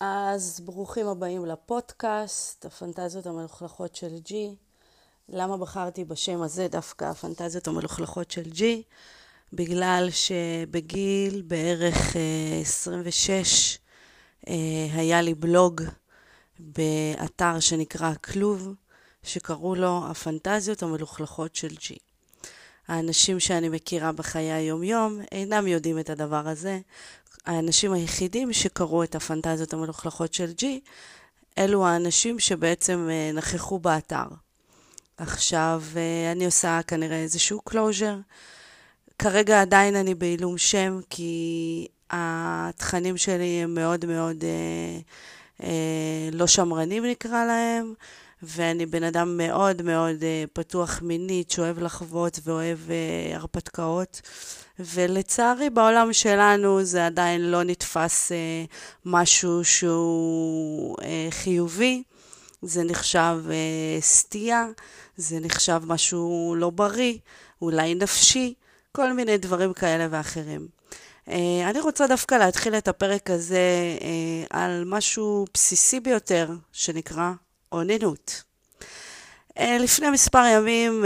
אז ברוכים הבאים לפודקאסט, הפנטזיות המלוכלכות של ג'י. למה בחרתי בשם הזה דווקא הפנטזיות המלוכלכות של ג'י? בגלל שבגיל בערך 26 אה, אה, היה לי בלוג באתר שנקרא כלוב, שקראו לו הפנטזיות המלוכלכות של ג'י. האנשים שאני מכירה בחיי היום-יום אינם יודעים את הדבר הזה. האנשים היחידים שקראו את הפנטזיות המלוכלכות של ג'י, אלו האנשים שבעצם אה, נכחו באתר. עכשיו, אני עושה כנראה איזשהו closure. כרגע עדיין אני בעילום שם, כי התכנים שלי הם מאוד מאוד אה, אה, לא שמרנים נקרא להם, ואני בן אדם מאוד מאוד אה, פתוח מינית, שאוהב לחוות ואוהב אה, הרפתקאות. ולצערי בעולם שלנו זה עדיין לא נתפס אה, משהו שהוא חיובי. זה נחשב אה, סטייה, זה נחשב משהו לא בריא, אולי נפשי. כל מיני דברים כאלה ואחרים. אה, אני רוצה דווקא להתחיל את הפרק הזה אה, על משהו בסיסי ביותר, שנקרא אוננות. אה, לפני מספר ימים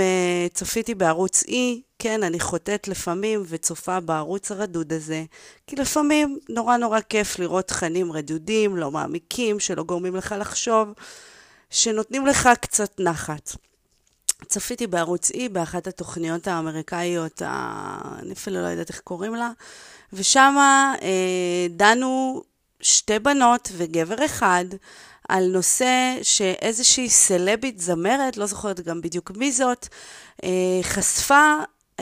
צפיתי בערוץ E, כן, אני חוטאת לפעמים וצופה בערוץ הרדוד הזה, כי לפעמים נורא נורא כיף לראות תכנים רדודים, לא מעמיקים, שלא גורמים לך לחשוב, שנותנים לך קצת נחת. צפיתי בערוץ E, באחת התוכניות האמריקאיות. אני אפילו לא יודעת איך קוראים לה, ושם אה, דנו שתי בנות וגבר אחד על נושא שאיזושהי סלבית זמרת, לא זוכרת גם בדיוק מי זאת, אה, חשפה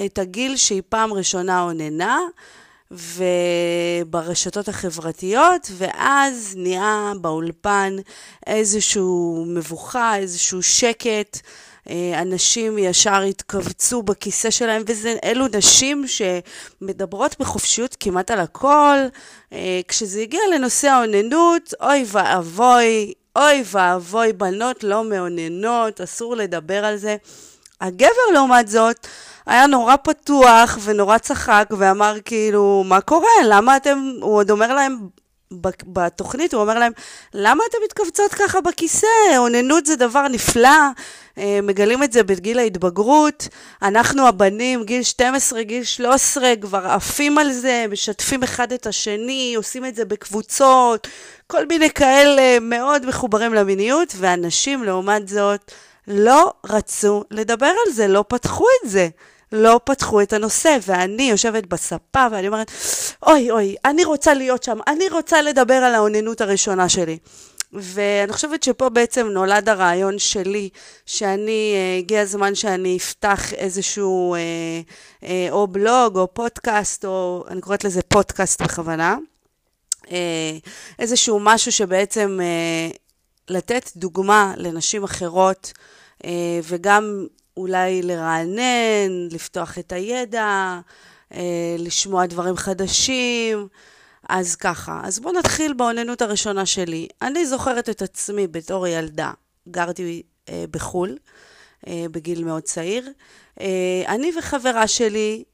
את הגיל שהיא פעם ראשונה אוננה, וברשתות החברתיות, ואז נהיה באולפן איזשהו מבוכה, איזשהו שקט. אה, אנשים ישר התכווצו בכיסא שלהם, ואלו נשים שמדברות בחופשיות כמעט על הכל. אה, כשזה הגיע לנושא האוננות, אוי ואבוי, אוי ואבוי, בנות לא מאוננות, אסור לדבר על זה. הגבר, לעומת זאת, היה נורא פתוח ונורא צחק ואמר כאילו, מה קורה? למה אתם, הוא עוד אומר להם בתוכנית, הוא אומר להם, למה אתם מתכווצות ככה בכיסא? אוננות זה דבר נפלא, אה, מגלים את זה בגיל ההתבגרות. אנחנו הבנים, גיל 12, גיל 13, כבר עפים על זה, משתפים אחד את השני, עושים את זה בקבוצות, כל מיני כאלה מאוד מחוברים למיניות, ואנשים, לעומת זאת, לא רצו לדבר על זה, לא פתחו את זה. לא פתחו את הנושא, ואני יושבת בספה ואני אומרת, אוי אוי, אני רוצה להיות שם, אני רוצה לדבר על האוננות הראשונה שלי. ואני חושבת שפה בעצם נולד הרעיון שלי, שאני, אה, הגיע הזמן שאני אפתח איזשהו אה, אה, או בלוג או פודקאסט, או אני קוראת לזה פודקאסט בכוונה, איזשהו משהו שבעצם לתת דוגמה לנשים אחרות, וגם אולי לרענן, לפתוח את הידע, לשמוע דברים חדשים. אז ככה, אז בואו נתחיל באוננות הראשונה שלי. אני זוכרת את עצמי בתור ילדה, גרתי אה, בחו"ל, אה, בגיל מאוד צעיר. אה, אני וחברה שלי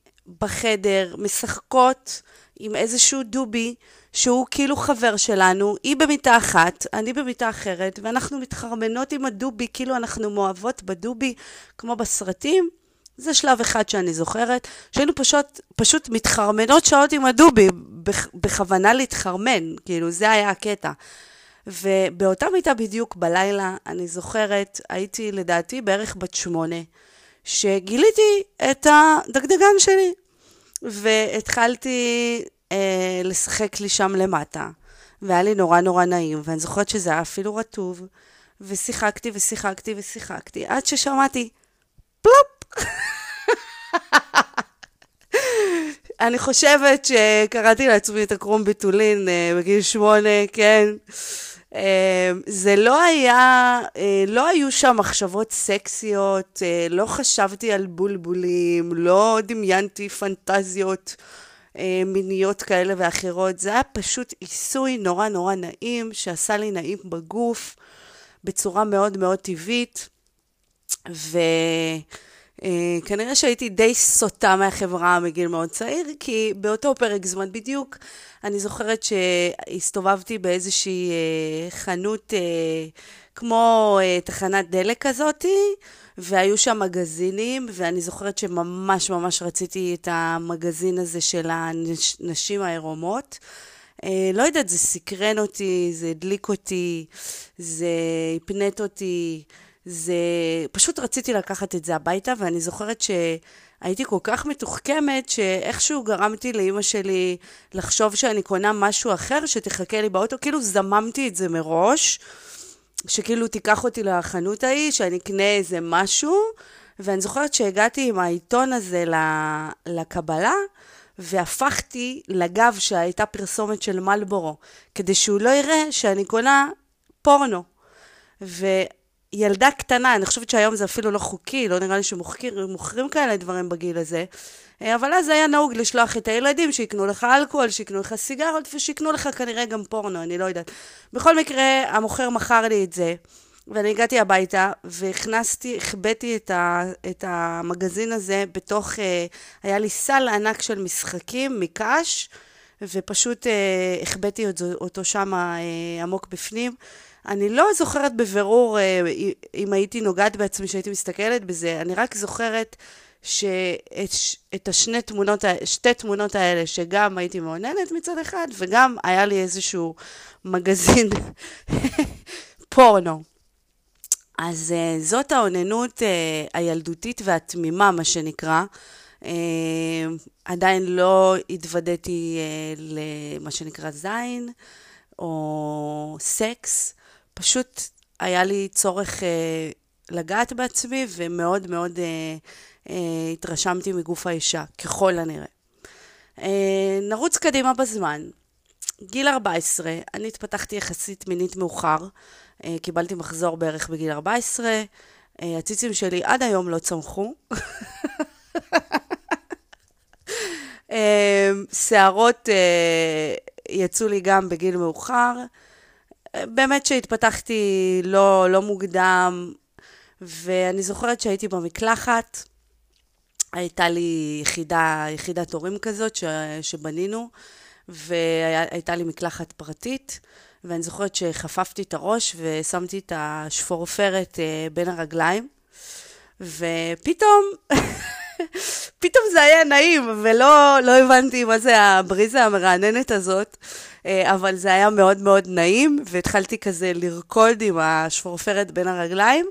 בחדר משחקות עם איזשהו דובי, שהוא כאילו חבר שלנו, היא במיטה אחת, אני במיטה אחרת, ואנחנו מתחרמנות עם הדובי, כאילו אנחנו מאוהבות בדובי, כמו בסרטים. זה שלב אחד שאני זוכרת, שהיינו פשוט, פשוט מתחרמנות שעות עם הדובי, בכוונה להתחרמן, כאילו, זה היה הקטע. ובאותה מיטה בדיוק בלילה, אני זוכרת, הייתי לדעתי בערך בת שמונה, שגיליתי את הדגדגן שלי, והתחלתי אה, לשחק לי שם למטה, והיה לי נורא נורא נעים, ואני זוכרת שזה היה אפילו רטוב, ושיחקתי ושיחקתי ושיחקתי, עד ששמעתי פלופ. אני חושבת שקראתי לעצמי את הקרום ביטולין אה, בגיל שמונה, כן. אה, זה לא היה, אה, לא היו שם מחשבות סקסיות, לא חשבתי על בולבולים, לא דמיינתי פנטזיות מיניות כאלה ואחרות, זה היה פשוט עיסוי נורא נורא נעים, שעשה לי נעים בגוף, בצורה מאוד מאוד טבעית, ו... אה, כנראה שהייתי די סוטה מהחברה מגיל מאוד צעיר, כי באותו פרק זמן בדיוק, אני זוכרת שהסתובבתי באיזושהי אה, חנות אה, כמו תחנת דלק כזאתי, והיו שם מגזינים, ואני זוכרת שממש ממש רציתי את המגזין הזה של הנשים העירומות. לא יודעת, זה סקרן אותי, זה הדליק אותי, זה הפנט אותי. זה... פשוט רציתי לקחת את זה הביתה, ואני זוכרת שהייתי כל כך מתוחכמת, שאיכשהו גרמתי לאימא שלי לחשוב שאני קונה משהו אחר, שתחכה לי באוטו, כאילו זממתי את זה מראש, שכאילו תיקח אותי לחנות ההיא, שאני אקנה איזה משהו, ואני זוכרת שהגעתי עם העיתון הזה לקבלה, והפכתי לגב שהייתה פרסומת של מלבורו, כדי שהוא לא יראה שאני קונה פורנו. ו... ילדה קטנה, אני חושבת שהיום זה אפילו לא חוקי, לא נראה לי שמוכרים כאלה דברים בגיל הזה, אה, אבל אז היה נהוג לשלוח את הילדים שיקנו לך אלכוהול, שיקנו לך סיגרות ושיקנו לך כנראה גם פורנו, אני לא יודעת. בכל מקרה, המוכר מכר לי את זה, ואני הגעתי הביתה והכנסתי, החבאתי את, את המגזין הזה בתוך, אה, היה לי סל ענק של משחקים מקש, ופשוט אה, החבאתי אותו שם עמוק בפנים. אני לא זוכרת בבירור אה, אם הייתי נוגעת בעצמי שהייתי מסתכלת בזה, אני רק זוכרת שאת השני תמונות, שתי תמונות האלה, שגם הייתי מעוננת מצד אחד, וגם היה לי איזשהו מגזין פורנו. אז uh, זאת האוננות uh, הילדותית והתמימה, מה שנקרא. Uh, עדיין לא התוודעתי uh, למה שנקרא זין או סקס. פשוט היה לי צורך אה, לגעת בעצמי, ומאוד מאוד אה, אה, התרשמתי מגוף האישה, ככל הנראה. אה, נרוץ קדימה בזמן. גיל 14, אני התפתחתי יחסית מינית מאוחר, אה, קיבלתי מחזור בערך בגיל 14, אה, הציצים שלי עד היום לא צמחו. אה, שערות אה, יצאו לי גם בגיל מאוחר. באמת שהתפתחתי לא, לא מוקדם, ואני זוכרת שהייתי במקלחת, הייתה לי יחידה, יחידת הורים כזאת ש, שבנינו, והייתה לי מקלחת פרטית, ואני זוכרת שחפפתי את הראש ושמתי את השפורפרת אה, בין הרגליים, ופתאום, פתאום זה היה נעים, ולא לא הבנתי מה זה הבריזה המרעננת הזאת. אה, אבל זה היה מאוד מאוד נעים, והתחלתי כזה לרקוד עם השפורפרת בין הרגליים.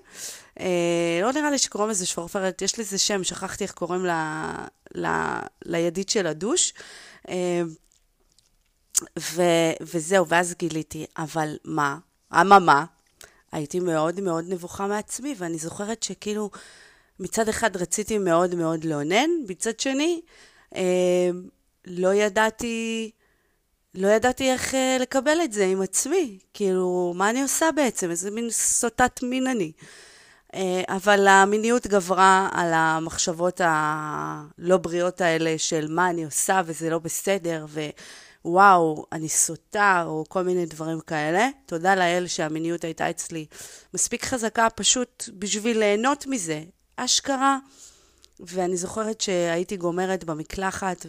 אה, לא נראה לי שקוראים לזה שפורפרת, יש לזה שם, שכחתי איך קוראים ל, ל, לידית של הדוש. אה, ו, וזהו, ואז גיליתי, אבל מה? אממה, הייתי מאוד מאוד נבוכה מעצמי, ואני זוכרת שכאילו, מצד אחד רציתי מאוד מאוד לאונן, מצד שני, אה, לא ידעתי לא ידעתי איך uh, לקבל את זה עם עצמי. כאילו, מה אני עושה בעצם? איזה מין סוטת מין אני. Uh, אבל המיניות גברה על המחשבות הלא בריאות האלה של מה אני עושה וזה לא בסדר, ווואו, אני סוטה, או כל מיני דברים כאלה. תודה לאל שהמיניות הייתה אצלי מספיק חזקה פשוט בשביל ליהנות מזה. אשכרה. ואני זוכרת שהייתי גומרת במקלחת,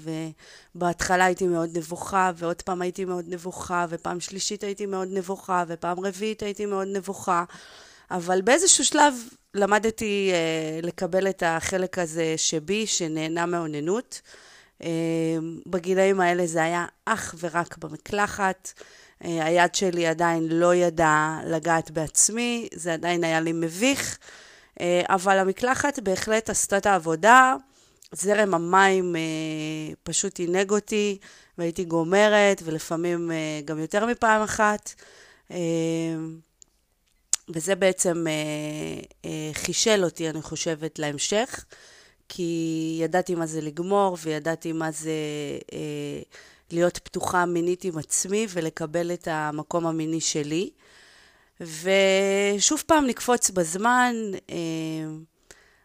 ובהתחלה הייתי מאוד נבוכה, ועוד פעם הייתי מאוד נבוכה, ופעם שלישית הייתי מאוד נבוכה, ופעם רביעית הייתי מאוד נבוכה. אבל באיזשהו שלב למדתי אה, לקבל את החלק הזה שבי, שנהנה מאוננות. אה, בגילאים האלה זה היה אך ורק במקלחת. אה, היד שלי עדיין לא ידעה לגעת בעצמי, זה עדיין היה לי מביך. אה, אבל המקלחת בהחלט עשתה את העבודה. זרם המים אה, פשוט עינג אותי, והייתי גומרת, ולפעמים אה, גם יותר מפעם אחת. וזה בעצם חישל אותי, אני חושבת, להמשך, כי ידעתי מה זה לגמור, וידעתי מה זה להיות פתוחה מינית עם עצמי, ולקבל את המקום המיני שלי. ושוב פעם נקפוץ בזמן. אה,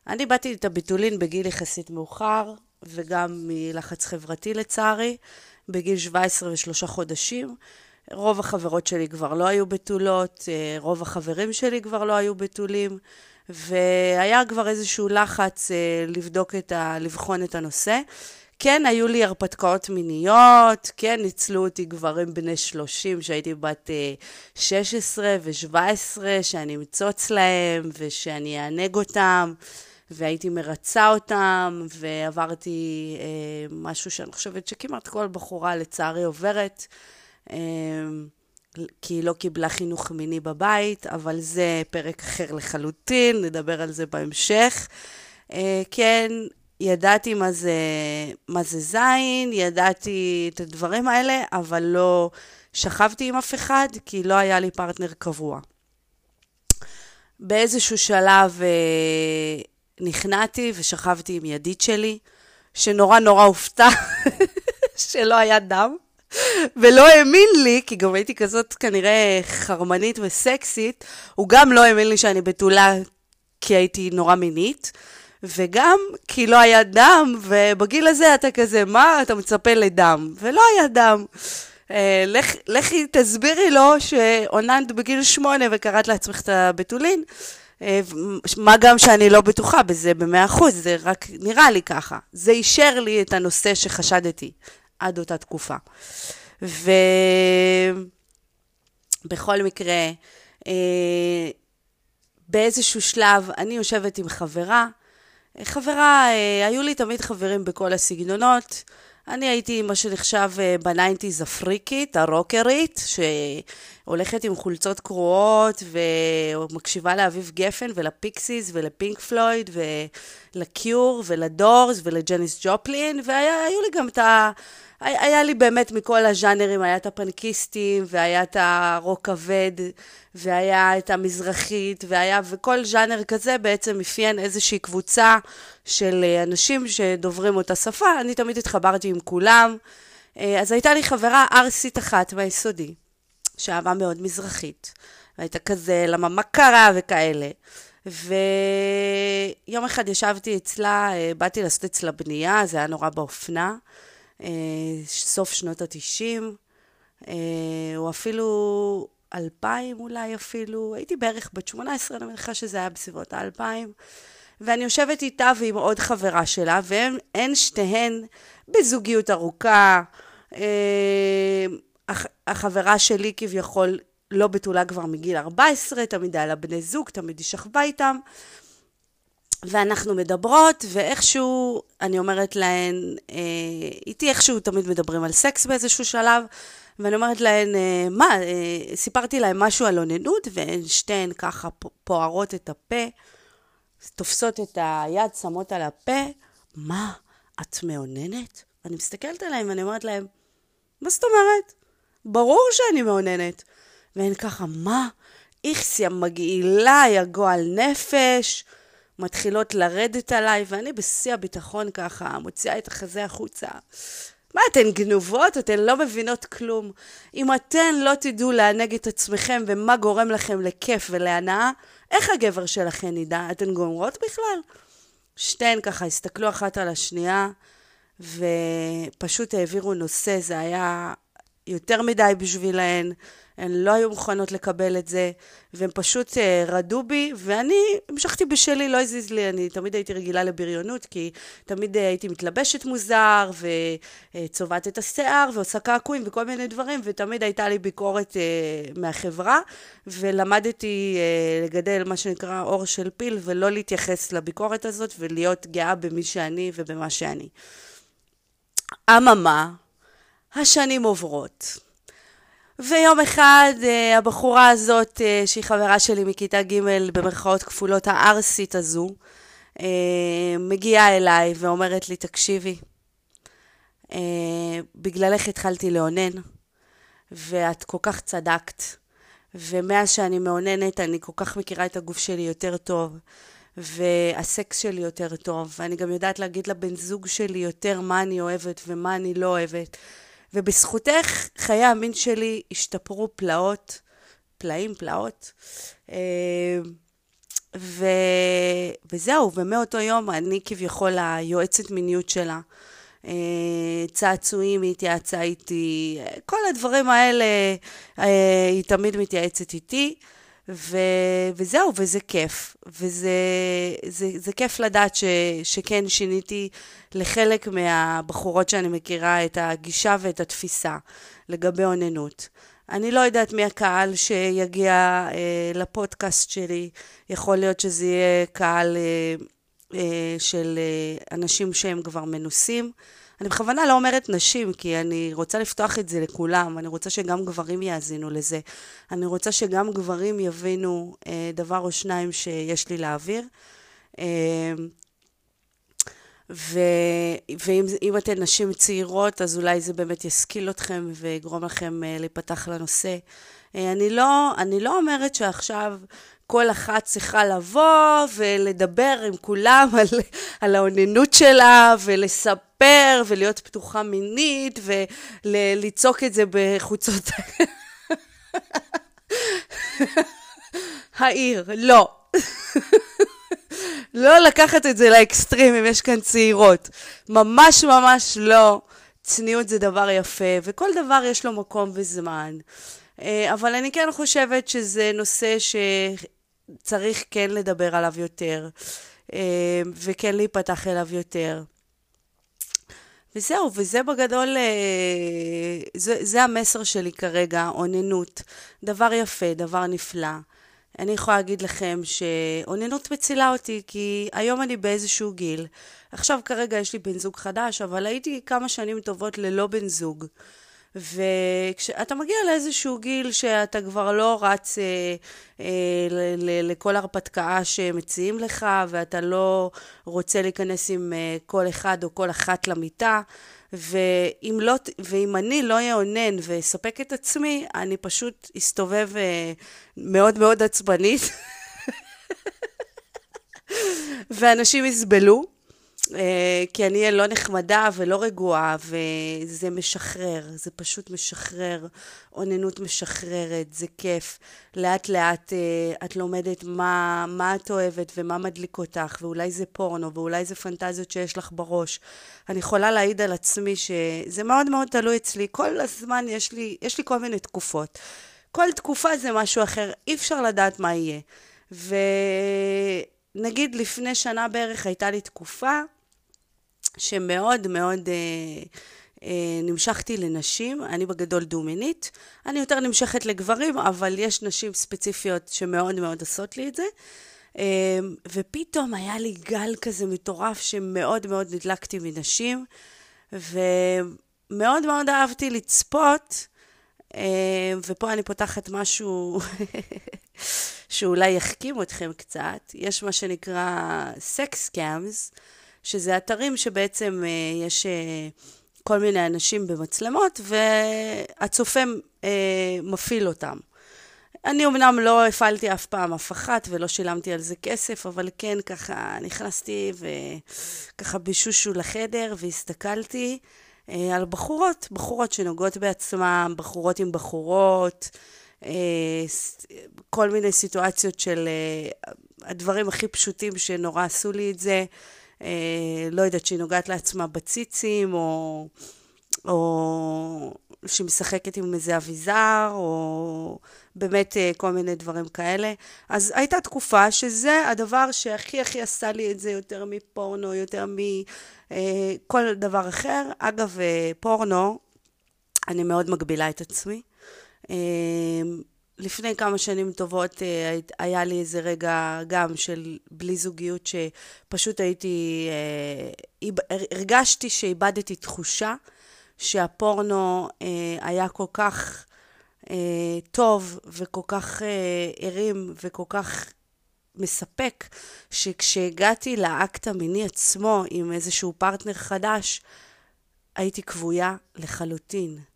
אני באתי את הביטולין בגיל יחסית מאוחר, וגם מלחץ חברתי לצערי, בגיל 17 ושלושה חודשים. רוב החברות שלי כבר לא היו בתולות, אה, רוב החברים שלי כבר לא היו בתולים, והיה כבר איזשהו לחץ אה, לבדוק את ה... לבחון את הנושא. כן, היו לי הרפתקאות מיניות, כן, ניצלו אותי גברים בני 30, שהייתי בת 16 אה, ו-17, שאני אמצוץ להם ושאני אענג אותם, והייתי מרצה אותם, ועברתי אה, משהו שאני חושבת שכמעט כל בחורה לצערי עוברת. אה, כי היא לא קיבלה חינוך מיני בבית, אבל זה פרק אחר לחלוטין, נדבר על זה בהמשך. אה, כן, ידעתי מה זה, מה זה זין, ידעתי את הדברים האלה, אבל לא שכבתי עם אף אחד, כי לא היה לי פרטנר קבוע. באיזשהו שלב אה, נכנעתי ושכבתי עם ידיד שלי, שנורא נורא הופתע שלא היה דם. ולא האמין לי, כי גם הייתי כזאת כנראה חרמנית וסקסית, הוא גם לא האמין לי שאני בתולה כי הייתי נורא מינית, וגם כי לא היה דם, ובגיל הזה אתה כזה, מה אתה מצפה לדם? ולא היה דם. אה, לכ, לכי תסבירי לו שעוננת בגיל שמונה וקראת לעצמך את הבתולין. אה, מה גם שאני לא בטוחה בזה במאה אחוז, זה רק נראה לי ככה. זה אישר לי את הנושא שחשדתי עד אותה תקופה. ובכל מקרה, אה, באיזשהו שלב אני יושבת עם חברה. חברה, אה, היו לי תמיד חברים בכל הסגנונות. אני הייתי מה שנחשב אה, בניינטיז הפריקית, הרוקרית, שהולכת עם חולצות קרועות ומקשיבה לאביב גפן ולפיקסיס ולפינק פלויד ולקיור ולדורס ולג'ניס ג'ופלין, והיו לי גם את ה... היה לי באמת מכל הז'אנרים, היה את הפנקיסטים, והיה את הרוק כבד, והיה את המזרחית, והיה, וכל ז'אנר כזה בעצם אפיין איזושהי קבוצה של אה, אנשים שדוברים אותה שפה, אני תמיד התחברתי עם כולם. אה, אז הייתה לי חברה ערסית אחת מהיסודי, שאהבה מאוד מזרחית, והייתה כזה, למה מה קרה וכאלה. ויום אחד ישבתי אצלה, אה, באתי לעשות אצלה בנייה, זה היה נורא באופנה. אה, סוף שנות ה-90, אה, או אפילו 2000 אולי אפילו, הייתי בערך בת 18, אני מניחה שזה היה בסביבות ה-2000, ואני יושבת איתה ועם עוד חברה שלה, והן שתיהן בזוגיות ארוכה. אה, החברה שלי כביכול לא בתולה כבר מגיל 14, תמיד היה לה בני זוג, תמיד היא שכבה איתם. ואנחנו מדברות, ואיכשהו, אני אומרת להן, אה, איתי איכשהו תמיד מדברים על סקס באיזשהו שלב, ואני אומרת להן, אה, מה, אה, סיפרתי להן משהו על אוננות, והן שתיהן ככה פוערות את הפה, תופסות את היד, שמות על הפה, מה, את מאוננת? ואני מסתכלת עליהן ואני אומרת להן, מה זאת אומרת? ברור שאני מאוננת. והן ככה, מה? איכסיה מגעילה, יא גועל נפש. מתחילות לרדת עליי, ואני בשיא הביטחון ככה, מוציאה את החזה החוצה. מה, אתן גנובות? אתן לא מבינות כלום. אם אתן לא תדעו לענג את עצמכם ומה גורם לכם לכיף ולהנאה, איך הגבר שלכן ידע? אתן גומרות בכלל? שתיהן ככה הסתכלו אחת על השנייה, ופשוט העבירו נושא, זה היה יותר מדי בשבילהן. הן לא היו מוכנות לקבל את זה, והן פשוט uh, רדו בי, ואני המשכתי בשלי, לא הזיז לי, אני תמיד הייתי רגילה לבריונות, כי תמיד uh, הייתי מתלבשת מוזר, וצובעת uh, את השיער, ועושה קעקועים וכל מיני דברים, ותמיד הייתה לי ביקורת מהחברה, ולמדתי לגדל מה שנקרא אור של פיל, ולא להתייחס לביקורת הזאת, ולהיות גאה במי שאני ובמה שאני. אממה, השנים עוברות. ויום אחד אה, הבחורה הזאת, אה, שהיא חברה שלי מכיתה ג' במרכאות כפולות הערסית הזו, אה, מגיעה אליי ואומרת לי, תקשיבי, בגללך התחלתי לאונן, ואת כל כך צדקת, ומאז שאני מאוננת אני כל כך מכירה את הגוף שלי יותר טוב, והסקס שלי יותר טוב, ואני גם יודעת להגיד לבן זוג שלי יותר מה אני אוהבת ומה אני לא אוהבת. ובזכותך חיי המין שלי השתפרו פלאות, פלאים, פלאות. אה, ו... וזהו, ומאותו יום אני כביכול היועצת מיניות שלה. אה, צעצועים, היא התייעצה איתי, כל הדברים האלה, אה, היא תמיד מתייעצת איתי. ו, וזהו, וזה כיף. וזה זה, זה כיף לדעת ש, שכן שיניתי לחלק מהבחורות שאני מכירה את הגישה ואת התפיסה לגבי אוננות. אני לא יודעת מי הקהל שיגיע אה, לפודקאסט שלי, יכול להיות שזה יהיה קהל אה, אה, של אה, אנשים שהם כבר מנוסים. אני בכוונה לא אומרת נשים, כי אני רוצה לפתוח את זה לכולם, אני רוצה שגם גברים יאזינו לזה. אני רוצה שגם גברים יבינו אה, דבר או שניים שיש לי להעביר. אה, ו, ואם אתן נשים צעירות, אז אולי זה באמת ישכיל אתכם ויגרום לכם אה, להיפתח לנושא. אה, אני לא, אני לא אומרת שעכשיו כל אחת צריכה לבוא ולדבר עם כולם על, על האוננות שלה ולספר ולהיות פתוחה מינית ולצעוק את זה בחוצות העיר. לא. לא לקחת את זה לאקסטרים אם יש כאן צעירות. ממש ממש לא. צניעות זה דבר יפה, וכל דבר יש לו מקום וזמן. אה, אבל אני כן חושבת שזה נושא שצריך כן לדבר עליו יותר, אה, וכן להיפתח אליו יותר. וזהו, וזה בגדול, אה, זה, זה המסר שלי כרגע, אוננות. דבר יפה, דבר נפלא. אני יכולה להגיד לכם שאוננות מצילה אותי, כי היום אני באיזשהו גיל. עכשיו כרגע יש לי בן זוג חדש, אבל הייתי כמה שנים טובות ללא בן זוג. וכשאתה מגיע לאיזשהו גיל שאתה כבר לא רץ אה, אה, לכל הרפתקה שמציעים לך, ואתה לא רוצה להיכנס עם אה, כל אחד או כל אחת למיטה, ואם, לא, ואם אני לא אאונן ואספק את עצמי, אני פשוט אסתובב אה, מאוד מאוד עצבנית, ואנשים יסבלו. אה, כי אני אהיה לא נחמדה ולא רגועה, וזה משחרר, זה פשוט משחרר. אוננות משחררת, זה כיף. לאט לאט אה, את לומדת מה, מה את אוהבת ומה מדליק אותך, ואולי זה פורנו, ואולי זה פנטזיות שיש לך בראש. אני יכולה להעיד על עצמי שזה מאוד מאוד תלוי אצלי. כל הזמן יש לי, יש לי כל מיני תקופות. כל תקופה זה משהו אחר, אי אפשר לדעת מה יהיה. ונגיד לפני שנה בערך הייתה לי תקופה שמאוד מאוד אה, אה, נמשכתי לנשים, אני בגדול דו-מינית, אני יותר נמשכת לגברים, אבל יש נשים ספציפיות שמאוד מאוד עושות לי את זה. אה, ופתאום היה לי גל כזה מטורף שמאוד מאוד נדלקתי מנשים, ומאוד מאוד אהבתי לצפות, אה, ופה אני פותחת משהו שאולי יחכים אתכם קצת, יש מה שנקרא סקס קאמס, שזה אתרים שבעצם אה, יש אה, כל מיני אנשים במצלמות, והצופה אה, מפעיל אותם. אני אמנם לא הפעלתי אף פעם אף אחת ולא שילמתי על זה כסף, אבל כן ככה נכנסתי וככה בשושו לחדר והסתכלתי אה, על בחורות, בחורות שנוגעות בעצמן, בחורות עם בחורות, אה, כל מיני סיטואציות של אה, הדברים הכי פשוטים שנורא עשו לי את זה. אה, לא יודעת, שהיא נוגעת לעצמה בציצים, או, או שהיא משחקת עם איזה אביזר, או באמת אה, כל מיני דברים כאלה. אז הייתה תקופה שזה הדבר שהכי הכי עשה לי את זה יותר מפורנו, יותר מכל אה, דבר אחר. אגב, פורנו, אני מאוד מגבילה את עצמי. לפני כמה שנים טובות אה, היה לי איזה רגע גם של בלי זוגיות שפשוט הייתי, אה, הרגשתי שאיבדתי תחושה שהפורנו אה, היה כל כך טוב וכל כך הרים וכל כך מספק, שכשהגעתי לאקט המיני עצמו עם איזשהו פרטנר חדש, הייתי כבויה לחלוטין.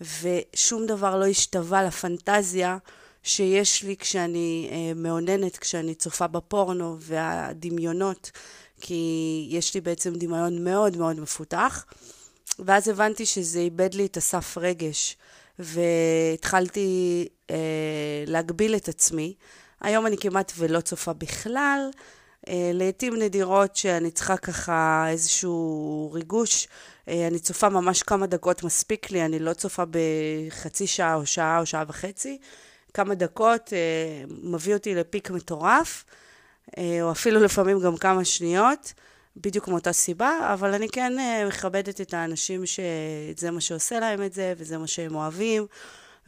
ושום דבר לא השתווה לפנטזיה שיש לי כשאני אה, מאוננת, כשאני צופה בפורנו והדמיונות, כי יש לי בעצם דמיון מאוד מאוד מפותח. ואז הבנתי שזה איבד לי את הסף רגש, והתחלתי אה, להגביל את עצמי. היום אני כמעט ולא צופה בכלל. אה, לעתים נדירות שאני צריכה ככה איזשהו ריגוש, אני צופה ממש כמה דקות מספיק לי, אני לא צופה בחצי שעה או שעה או שעה וחצי. כמה דקות אה, מביא אותי לפיק מטורף, אה, או אפילו לפעמים גם כמה שניות, בדיוק מאותה סיבה, אבל אני כן אה, מכבדת את האנשים שזה מה שעושה להם את זה, וזה מה שהם אוהבים.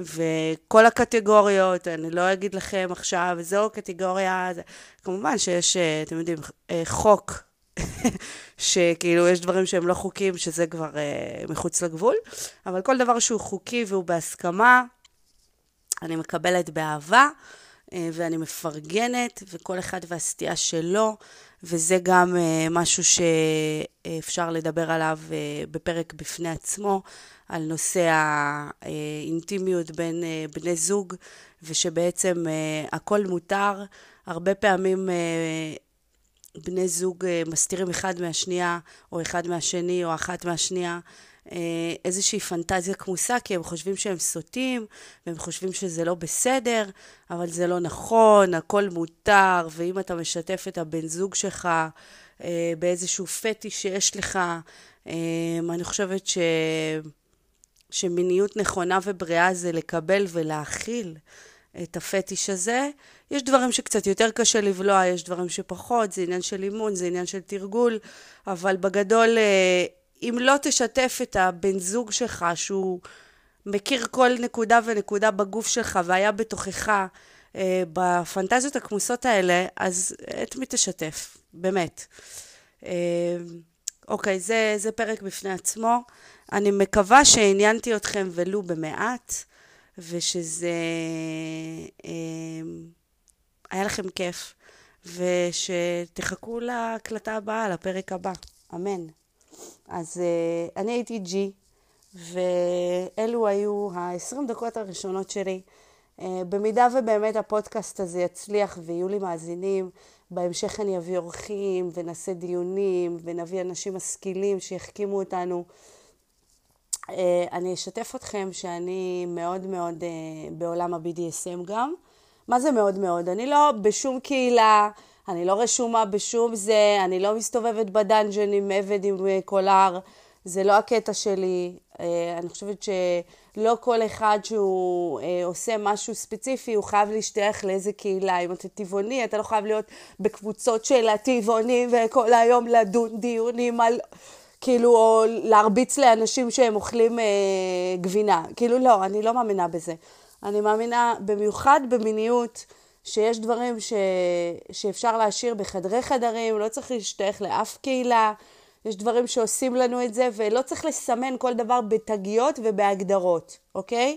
וכל הקטגוריות, אני לא אגיד לכם עכשיו, זו קטגוריה, זה... כמובן שיש, אה, אתם יודעים, אה, חוק, שכאילו יש דברים שהם לא חוקיים, שזה כבר uh, מחוץ לגבול, אבל כל דבר שהוא חוקי והוא בהסכמה, אני מקבלת באהבה, uh, ואני מפרגנת, וכל אחד והסטייה שלו, וזה גם uh, משהו שאפשר לדבר עליו uh, בפרק בפני עצמו, על נושא האינטימיות בין אה, בני זוג, ושבעצם אה, הכל מותר. הרבה פעמים אה, בני זוג מסתירים אחד מהשנייה, או אחד מהשני, או אחת מהשנייה. איזושהי פנטזיה כמוסה, כי הם חושבים שהם סוטים, והם חושבים שזה לא בסדר, אבל זה לא נכון, הכל מותר, ואם אתה משתף את הבן זוג שלך באיזשהו פטיש שיש לך, אני חושבת ש... שמיניות נכונה ובריאה זה לקבל ולהכיל את הפטיש הזה. יש דברים שקצת יותר קשה לבלוע, יש דברים שפחות, זה עניין של אימון, זה עניין של תרגול, אבל בגדול, אה, אם לא תשתף את הבן זוג שלך, שהוא מכיר כל נקודה ונקודה בגוף שלך והיה בתוכך אה, בפנטזיות הכמוסות האלה, אז את מי תשתף? באמת. אה, אוקיי, זה, זה פרק בפני עצמו. אני מקווה שעניינתי אתכם ולו במעט, ושזה אה, היה לכם כיף, ושתחכו להקלטה הבאה, לפרק הבא. אמן. אז אה, אני הייתי ג'י, ואלו היו ה-20 דקות הראשונות שלי. אה, במידה ובאמת הפודקאסט הזה יצליח ויהיו לי מאזינים, בהמשך אני אביא אורחים ונעשה דיונים ונביא אנשים משכילים שיחכימו אותנו. אה, אני אשתף אתכם שאני מאוד מאוד אה, בעולם ה-BDSM גם. מה זה מאוד מאוד? אני לא בשום קהילה, אני לא רשומה בשום זה, אני לא מסתובבת בדאנג'ן עם עבד עם אה, קולר, זה לא הקטע שלי. אני חושבת שלא כל אחד שהוא עושה משהו ספציפי, הוא חייב להשתייך לאיזה קהילה. אם אתה טבעוני, אתה לא חייב להיות בקבוצות של הטבעונים וכל היום לדון דיונים על... כאילו, או להרביץ לאנשים שהם אוכלים אה, גבינה. כאילו, לא, אני לא מאמינה בזה. אני מאמינה במיוחד במיניות, שיש דברים ש... שאפשר להשאיר בחדרי חדרים, לא צריך להשתייך לאף קהילה. יש דברים שעושים לנו את זה, ולא צריך לסמן כל דבר בתגיות ובהגדרות, אוקיי?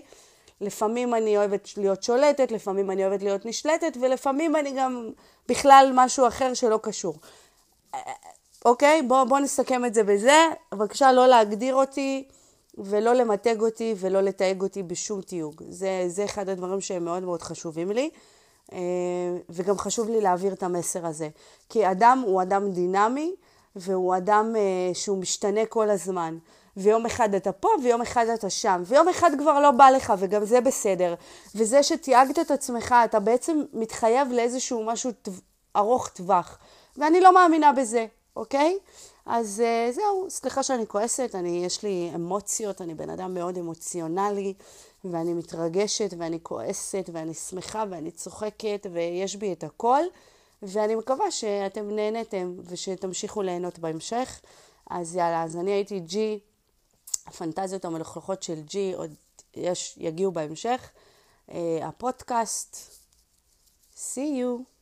לפעמים אני אוהבת להיות שולטת, לפעמים אני אוהבת להיות נשלטת, ולפעמים אני גם בכלל משהו אחר שלא קשור. אוקיי? בואו בוא נסכם את זה בזה. בבקשה לא להגדיר אותי ולא למתג אותי ולא לתייג אותי בשום תיוג. זה, זה אחד הדברים שהם מאוד מאוד חשובים לי. אה, וגם חשוב לי להעביר את המסר הזה. כי אדם הוא אדם דינמי, והוא אדם אה, שהוא משתנה כל הזמן. ויום אחד אתה פה, ויום אחד אתה שם, ויום אחד כבר לא בא לך, וגם זה בסדר. וזה שתייגת את עצמך, אתה בעצם מתחייב לאיזשהו משהו ארוך טווח. ואני לא מאמינה בזה. אוקיי? אז uh, זהו, סליחה שאני כועסת, אני, יש לי אמוציות, אני בן אדם מאוד אמוציונלי, ואני מתרגשת, ואני כועסת, ואני שמחה, ואני צוחקת, ויש בי את הכל, ואני מקווה שאתם נהנתם ושתמשיכו ליהנות בהמשך. אז יאללה, אז אני הייתי ג'י, הפנטזיות המלוכלכות של ג'י עוד יש, יגיעו בהמשך. Uh, הפודקאסט, see you.